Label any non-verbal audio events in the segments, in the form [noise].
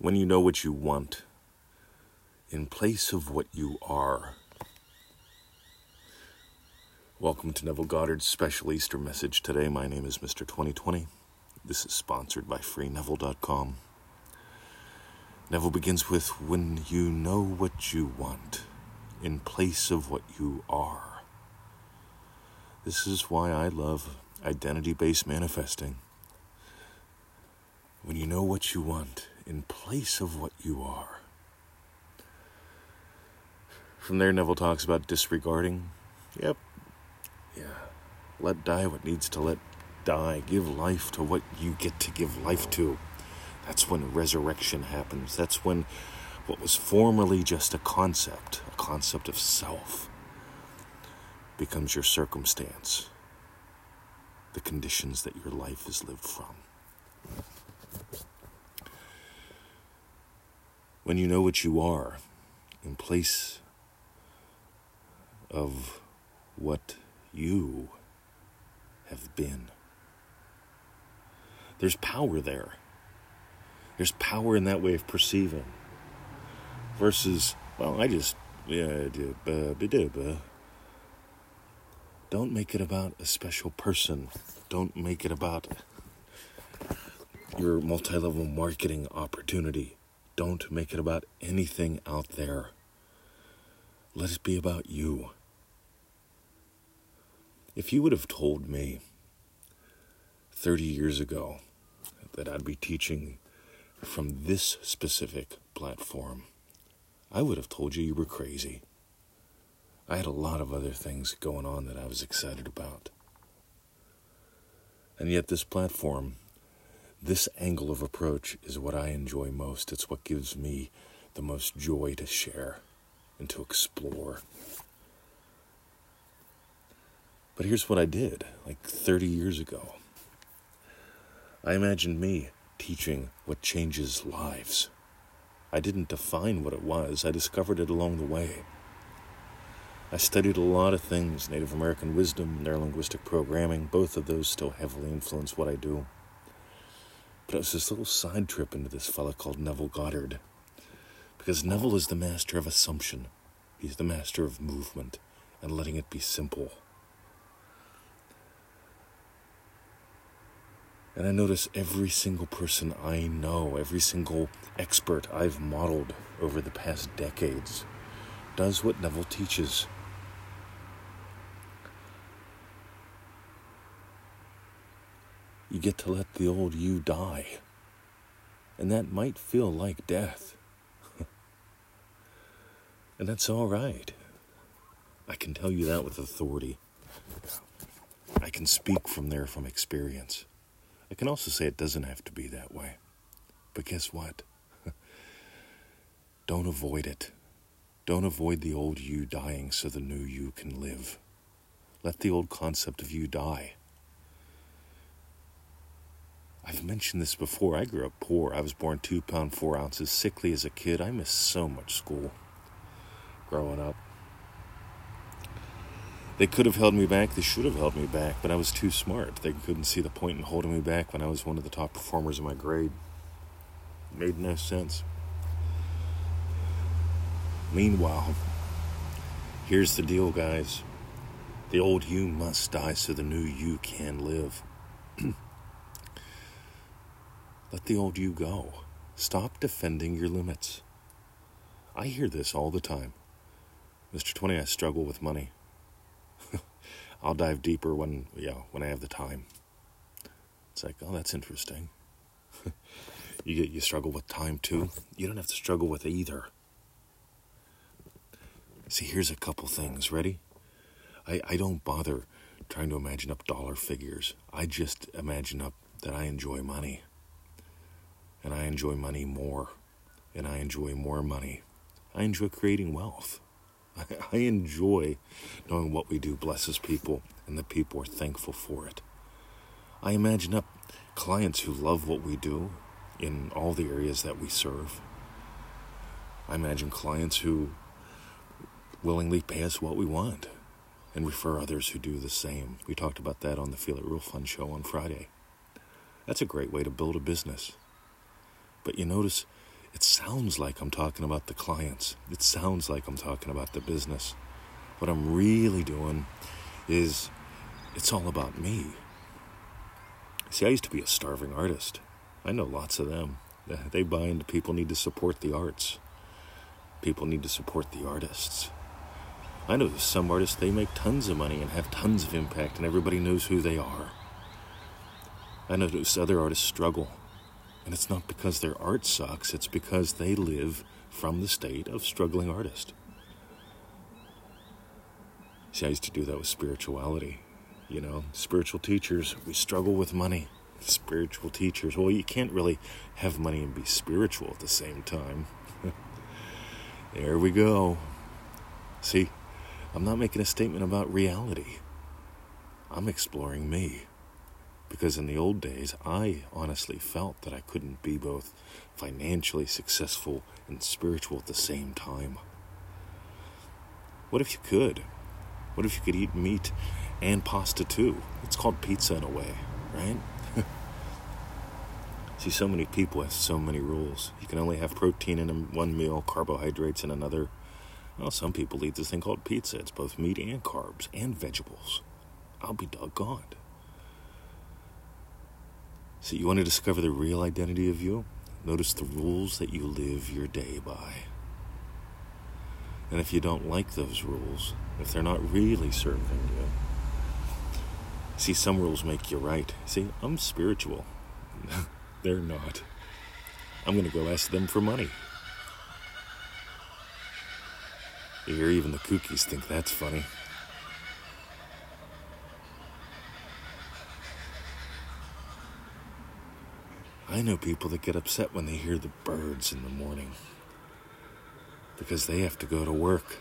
when you know what you want in place of what you are. Welcome to Neville Goddard's special Easter message today. My name is Mr. 2020. This is sponsored by FreeNeville.com. Neville begins with When you know what you want in place of what you are. This is why I love identity based manifesting. When you know what you want in place of what you are. From there, Neville talks about disregarding. Yep. Yeah. Let die what needs to let die. Give life to what you get to give life to. That's when resurrection happens. That's when what was formerly just a concept, a concept of self, becomes your circumstance, the conditions that your life is lived from. When you know what you are in place of what you have been. There's power there. There's power in that way of perceiving. Versus, well, I just, yeah, don't make it about a special person. Don't make it about your multi level marketing opportunity. Don't make it about anything out there. Let it be about you. If you would have told me 30 years ago that I'd be teaching from this specific platform, I would have told you you were crazy. I had a lot of other things going on that I was excited about. And yet, this platform this angle of approach is what I enjoy most. It's what gives me the most joy to share and to explore. But here's what I did like 30 years ago. I imagined me teaching what changes lives. I didn't define what it was, I discovered it along the way. I studied a lot of things Native American wisdom, neurolinguistic programming, both of those still heavily influence what I do. But it was this little side trip into this fella called Neville Goddard. Because Neville is the master of assumption, he's the master of movement and letting it be simple. And I notice every single person I know, every single expert I've modeled over the past decades, does what Neville teaches. You get to let the old you die. And that might feel like death. [laughs] and that's all right. I can tell you that with authority. I can speak from there from experience. I can also say it doesn't have to be that way. But guess what? [laughs] Don't avoid it. Don't avoid the old you dying so the new you can live. Let the old concept of you die. I've mentioned this before. I grew up poor. I was born two pound four ounces, sickly as a kid. I missed so much school growing up. They could have held me back. They should have held me back, but I was too smart. They couldn't see the point in holding me back when I was one of the top performers in my grade. It made no sense. Meanwhile, here's the deal, guys. The old you must die so the new you can live. [clears throat] Let the old you go. Stop defending your limits. I hear this all the time. Mr. 20, I struggle with money. [laughs] I'll dive deeper when, yeah, when I have the time. It's like, oh, that's interesting. [laughs] you get you struggle with time too. You don't have to struggle with either. See, here's a couple things. Ready? I, I don't bother trying to imagine up dollar figures. I just imagine up that I enjoy money and I enjoy money more, and I enjoy more money. I enjoy creating wealth. [laughs] I enjoy knowing what we do blesses people and the people are thankful for it. I imagine up clients who love what we do in all the areas that we serve. I imagine clients who willingly pay us what we want and refer others who do the same. We talked about that on the Feel It Real Fun show on Friday. That's a great way to build a business. But you notice It sounds like I'm talking about the clients. It sounds like I'm talking about the business. What I'm really doing is it's all about me. See, I used to be a starving artist. I know lots of them. [laughs] They bind people need to support the arts. People need to support the artists. I know some artists, they make tons of money and have tons of impact, and everybody knows who they are. I know other artists struggle. And it's not because their art sucks, it's because they live from the state of struggling artist. See, I used to do that with spirituality. You know, spiritual teachers, we struggle with money. Spiritual teachers, well, you can't really have money and be spiritual at the same time. [laughs] there we go. See, I'm not making a statement about reality. I'm exploring me. Because in the old days, I honestly felt that I couldn't be both financially successful and spiritual at the same time. What if you could? What if you could eat meat and pasta too? It's called pizza in a way, right? [laughs] See, so many people have so many rules. You can only have protein in one meal, carbohydrates in another. Well, some people eat this thing called pizza. It's both meat and carbs and vegetables. I'll be doggone. So, you want to discover the real identity of you? Notice the rules that you live your day by. And if you don't like those rules, if they're not really serving you, see, some rules make you right. See, I'm spiritual. [laughs] they're not. I'm going to go ask them for money. You hear even the kookies think that's funny. I know people that get upset when they hear the birds in the morning because they have to go to work.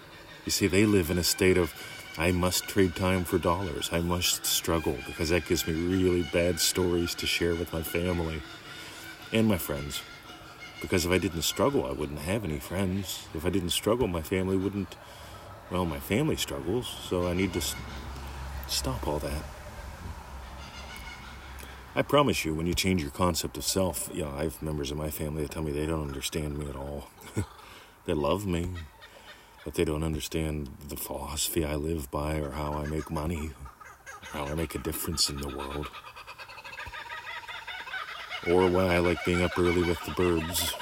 You see, they live in a state of, I must trade time for dollars. I must struggle because that gives me really bad stories to share with my family and my friends. Because if I didn't struggle, I wouldn't have any friends. If I didn't struggle, my family wouldn't. Well, my family struggles, so I need to stop all that. I promise you, when you change your concept of self, yeah, I have members of my family that tell me they don't understand me at all. [laughs] they love me, but they don't understand the philosophy I live by or how I make money, how I make a difference in the world or why I like being up early with the birds.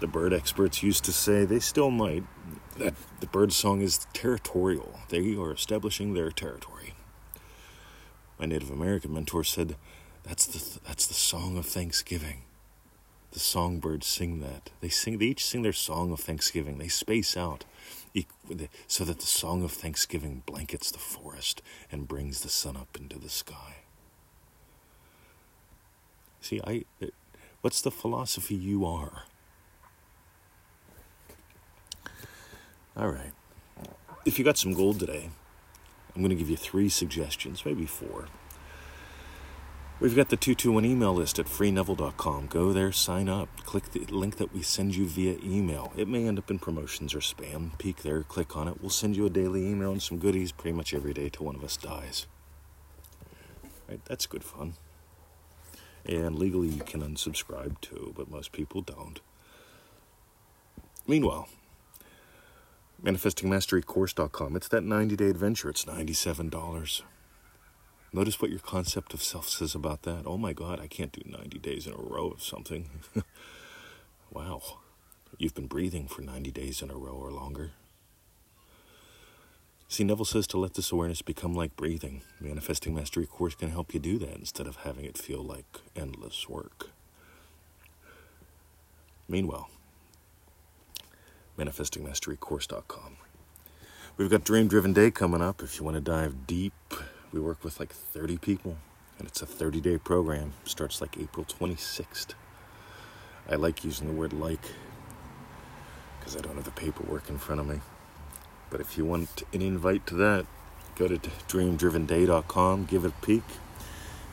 The bird experts used to say, they still might, that the bird song is territorial. They are establishing their territory. My Native American mentor said, that's the, that's the song of Thanksgiving. The songbirds sing that. They sing. They each sing their song of Thanksgiving. They space out so that the song of thanksgiving blankets the forest and brings the sun up into the sky. See, I, what's the philosophy you are? All right. If you got some gold today, I'm going to give you three suggestions, maybe four. We've got the 221 email list at freeneville.com. Go there, sign up, click the link that we send you via email. It may end up in promotions or spam. Peek there, click on it. We'll send you a daily email and some goodies pretty much every day till one of us dies. Right? That's good fun. And legally, you can unsubscribe too, but most people don't. Meanwhile, manifestingmasterycourse.com. It's that 90 day adventure. It's $97. Notice what your concept of self says about that. Oh my God, I can't do 90 days in a row of something. [laughs] wow. You've been breathing for 90 days in a row or longer. See, Neville says to let this awareness become like breathing. Manifesting Mastery Course can help you do that instead of having it feel like endless work. Meanwhile, manifestingmasterycourse.com. We've got Dream Driven Day coming up if you want to dive deep we work with like 30 people, and it's a 30 day program. Starts like April 26th. I like using the word like because I don't have the paperwork in front of me. But if you want an invite to that, go to dreamdrivenday.com, give it a peek.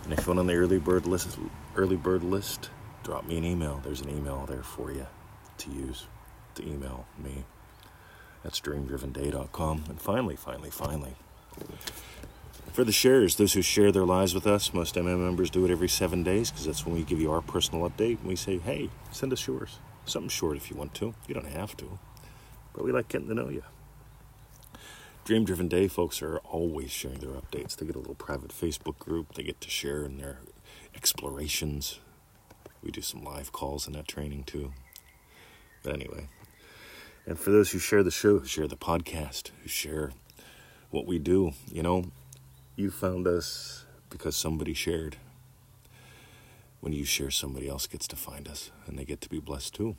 And if you want on the early bird list, early bird list, drop me an email. There's an email there for you to use to email me. That's dreamdrivenday.com. And finally, finally, finally, For the sharers, those who share their lives with us, most MM members do it every seven days because that's when we give you our personal update and we say, hey, send us yours. Something short if you want to. You don't have to. But we like getting to know you. Dream Driven Day folks are always sharing their updates. They get a little private Facebook group. They get to share in their explorations. We do some live calls in that training too. But anyway, and for those who share the show, who share the podcast, who share what we do, you know, you found us because somebody shared. When you share, somebody else gets to find us and they get to be blessed too.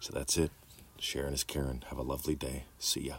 So that's it. Sharon is Karen. Have a lovely day. See ya.